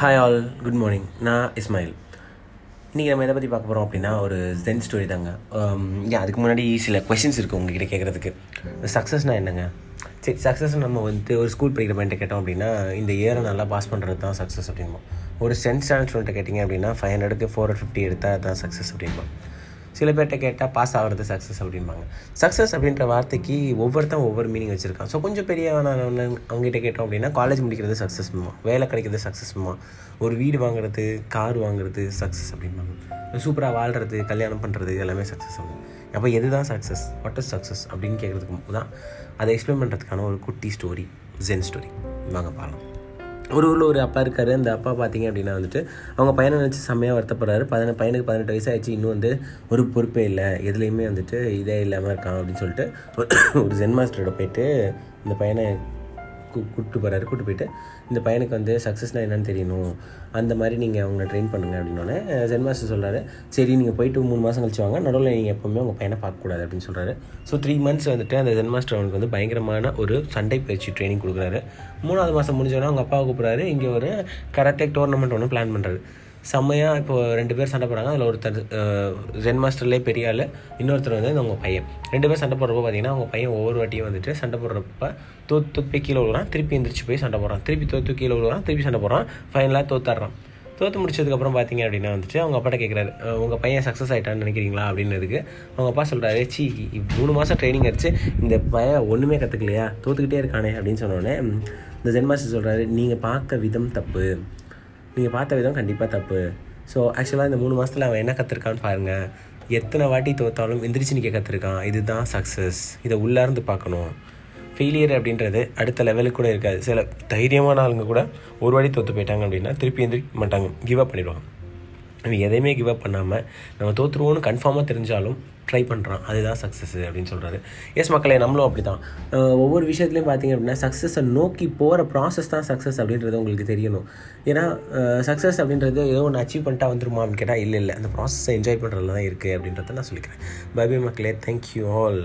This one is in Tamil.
ஹாய் ஆல் குட் மார்னிங் நான் இஸ்மாயில். இன்றைக்கி நம்ம எதை பற்றி பார்க்க போகிறோம் அப்படின்னா ஒரு ஜென் ஸ்டோரி தாங்க. ஏன் அதுக்கு முன்னாடி சில கொஷின்ஸ் இருக்குது உங்ககிட்ட கேட்குறதுக்கு சக்ஸஸ்னால் என்னங்க? சரி சக்ஸஸ் நம்ம வந்துட்டு ஒரு ஸ்கூல் படிக்கிற பையன்ட்ட கேட்டோம் அப்படின்னா இந்த இயரை நல்லா பாஸ் பண்ணுறது தான் சக்ஸஸ் அப்படின்போம். ஒரு டென்த் ஸ்டாண்டர்ட் ஸ்டூடெண்ட்டை கேட்டிங்க அப்படின்னா ஃபைவ் ஹண்ட்ரடுக்கு ஃபோர் ஹண்ட்ரட் ஃபிஃப்டி எடுத்தால் தான் சக்ஸஸ் அப்படின்போம். சில பேர்கிட்ட கேட்டால் பாஸ் ஆகிறது சக்ஸஸ் அப்படிம்பாங்க. சக்ஸஸ் அப்படின்ற வார்த்தைக்கு ஒவ்வொருத்தன் ஒவ்வொரு மீனிங் வச்சுருக்கான். ஸோ கொஞ்சம் பெரிய அவங்ககிட்ட கேட்டோம் அப்படின்னா காலேஜ் முடிக்கிறது சக்ஸஸ்மா வேலை கிடைக்கிறது சக்ஸஸ்மா ஒரு வீடு வாங்குறது கார் வாங்குறது சக்ஸஸ் அப்படிம்பாங்க. சூப்பராக வாழ்கிறது கல்யாணம் பண்ணுறது எல்லாமே சக்ஸஸ் ஆகும் அப்போ எது தான் சக்ஸஸ் வாட் இஸ் சக்ஸஸ் அப்படின்னு கேட்குறதுக்கு தான் அதை எக்ஸ்பிளைன் பண்ணுறதுக்கான ஒரு குட்டி ஸ்டோரி ஜென் ஸ்டோரி வாங்க பாருங்கள் ஒரு ஊரில் ஒரு அப்பா இருக்கார். அந்த அப்பா பார்த்தீங்க அப்படின்னா வந்துட்டு அவங்க பையனை நினச்சி செம்மையாக வருத்தப்படுறாரு. பதின பையனுக்கு பதினெட்டு வயசு ஆயிடுச்சு இன்னும் வந்து ஒரு பொறுப்பே இல்லை. எதுலேயுமே வந்துட்டு இதே இல்லாமல் இருக்கான் அப்படின்னு சொல்லிட்டு ஒரு ஜென் மாஸ்டரோட போயிட்டு இந்த பையனை கூ கூப்பிட்டு போகிறாரு கூப்பிட்டு போயிட்டு இந்த பையனுக்கு வந்து சக்ஸஸ்னால் என்னென்னு தெரியணும். அந்த மாதிரி நீங்கள் அவங்கள ட்ரெயின் பண்ணுங்கள் அப்படின்னோடனே ஜென் மாஸ்டர் சொல்கிறாரு சரி நீங்கள் போயிட்டு மூணு மாதம் கழிச்சு வாங்க. நடுவில் நீங்கள் எப்போவுமே உங்கள் பையனை பார்க்கக்கூடாது அப்படின்னு சொல்கிறாரு ஸோ த்ரீ மந்த்ஸ் வந்துட்டு அந்த ஜென் மாஸ்டர் அவனுக்கு வந்து பயங்கரமான ஒரு சண்டை பயிற்சி ட்ரைனிங் கொடுக்குறாரு. மூணாவது மாதம் முடிஞ்சோடனே அவங்க அப்பாவை கூப்பிட்றாரு. இங்கே ஒரு கராத்தே டோர்னமெண்ட் ஒன்று பிளான் பண்ணுறாரு செம்மையாக இப்போ ரெண்டு பேர் சண்டை போடுறாங்க. அதில் ஒருத்தர் ஜென் மாஸ்டர்லேயே பெரிய ஆள் இன்னொருத்தர் வந்து அவங்க பையன். ரெண்டு பேர் சண்டை போடுறப்போ பார்த்தீங்கன்னா அவங்க பையன் ஒவ்வொரு வாட்டியும் வந்துட்டு சண்டை போடுறப்ப தோத்து தோத்து போய் கீழே விழுறான் திருப்பி எந்திரிச்சு போய் சண்டை போடுறான். திருப்பி தோத்து கீழே விழுறான் திருப்பி சண்டை போடுறான். ஃபைனலாக தோத்தாடுறான் தோற்று முடிச்சதுக்கப்புறம் பார்த்தீங்க அப்படின்னா வந்துட்டு அவங்க அப்பாட்ட கேட்குறாரு உங்கள் பையன் சக்ஸஸ் ஆகிட்டான்னு நினைக்கிறீங்களா? அப்படின்னதுக்கு அவங்க அப்பா சொல்கிறாரு சி மூணு மாதம் ட்ரைனிங் அடிச்சு இந்த பையன் ஒன்றுமே கற்றுக்கலையா தோத்துக்கிட்டே இருக்கானே. அப்படின்னு சொன்னோடனே இந்த ஜென் மாஸ்டர் சொல்கிறாரு நீங்கள் பார்க்க விதம் தப்பு. நீங்கள் பார்த்த விதம் கண்டிப்பாக தப்பு. ஸோ ஆக்சுவலாக இந்த மூணு மாதத்தில் அவன் என்ன கற்றுருக்கான்னு பாருங்கள் எத்தனை வாட்டி தோத்தாலும் எந்திரிச்சு நிற்க கற்றுருக்கான் இதுதான் சக்ஸஸ் இதை உள்ளார்ந்து பார்க்கணும். ஃபெயிலியர் அப்படின்றது அடுத்த லெவலுக்கு கூட இருக்காது. சில தைரியமான ஆளுங்க கூட ஒரு வாட்டி தோற்று போயிட்டாங்க அப்படின்னா திருப்பி எந்திரிக்க மாட்டாங்க. கிவ் அப் பண்ணிடுவாங்க. நம்ம எதையுமே கிவ் அப் பண்ணாமல் நம்ம தோற்றுருவோன்னு கன்ஃபார்மாக தெரிஞ்சாலும் ட்ரை பண்ணுறான் அதுதான் சக்ஸஸ் அப்படின்னு சொல்கிறாரு எஸ் மக்களே நம்மளும் அப்படி தான் ஒவ்வொரு விஷயத்துலையும் பார்த்தீங்க அப்படின்னா சக்ஸஸை நோக்கி போகிற ப்ராசஸ் தான் சக்ஸஸ் அப்படின்றது உங்களுக்கு தெரியணும். ஏன்னா சக்ஸஸ் அப்படின்றது ஏதோ ஒன்று அச்சீவ் பண்ணிட்டா வந்துருமா அப்படின்னு கேட்டால் இல்லை இல்லை. அந்த ப்ராசஸை என்ஜாய் பண்ணுறதுல தான் இருக்குது அப்படின்றத நான் சொல்லிக்கிறேன். பை பை மக்களே. Thank you all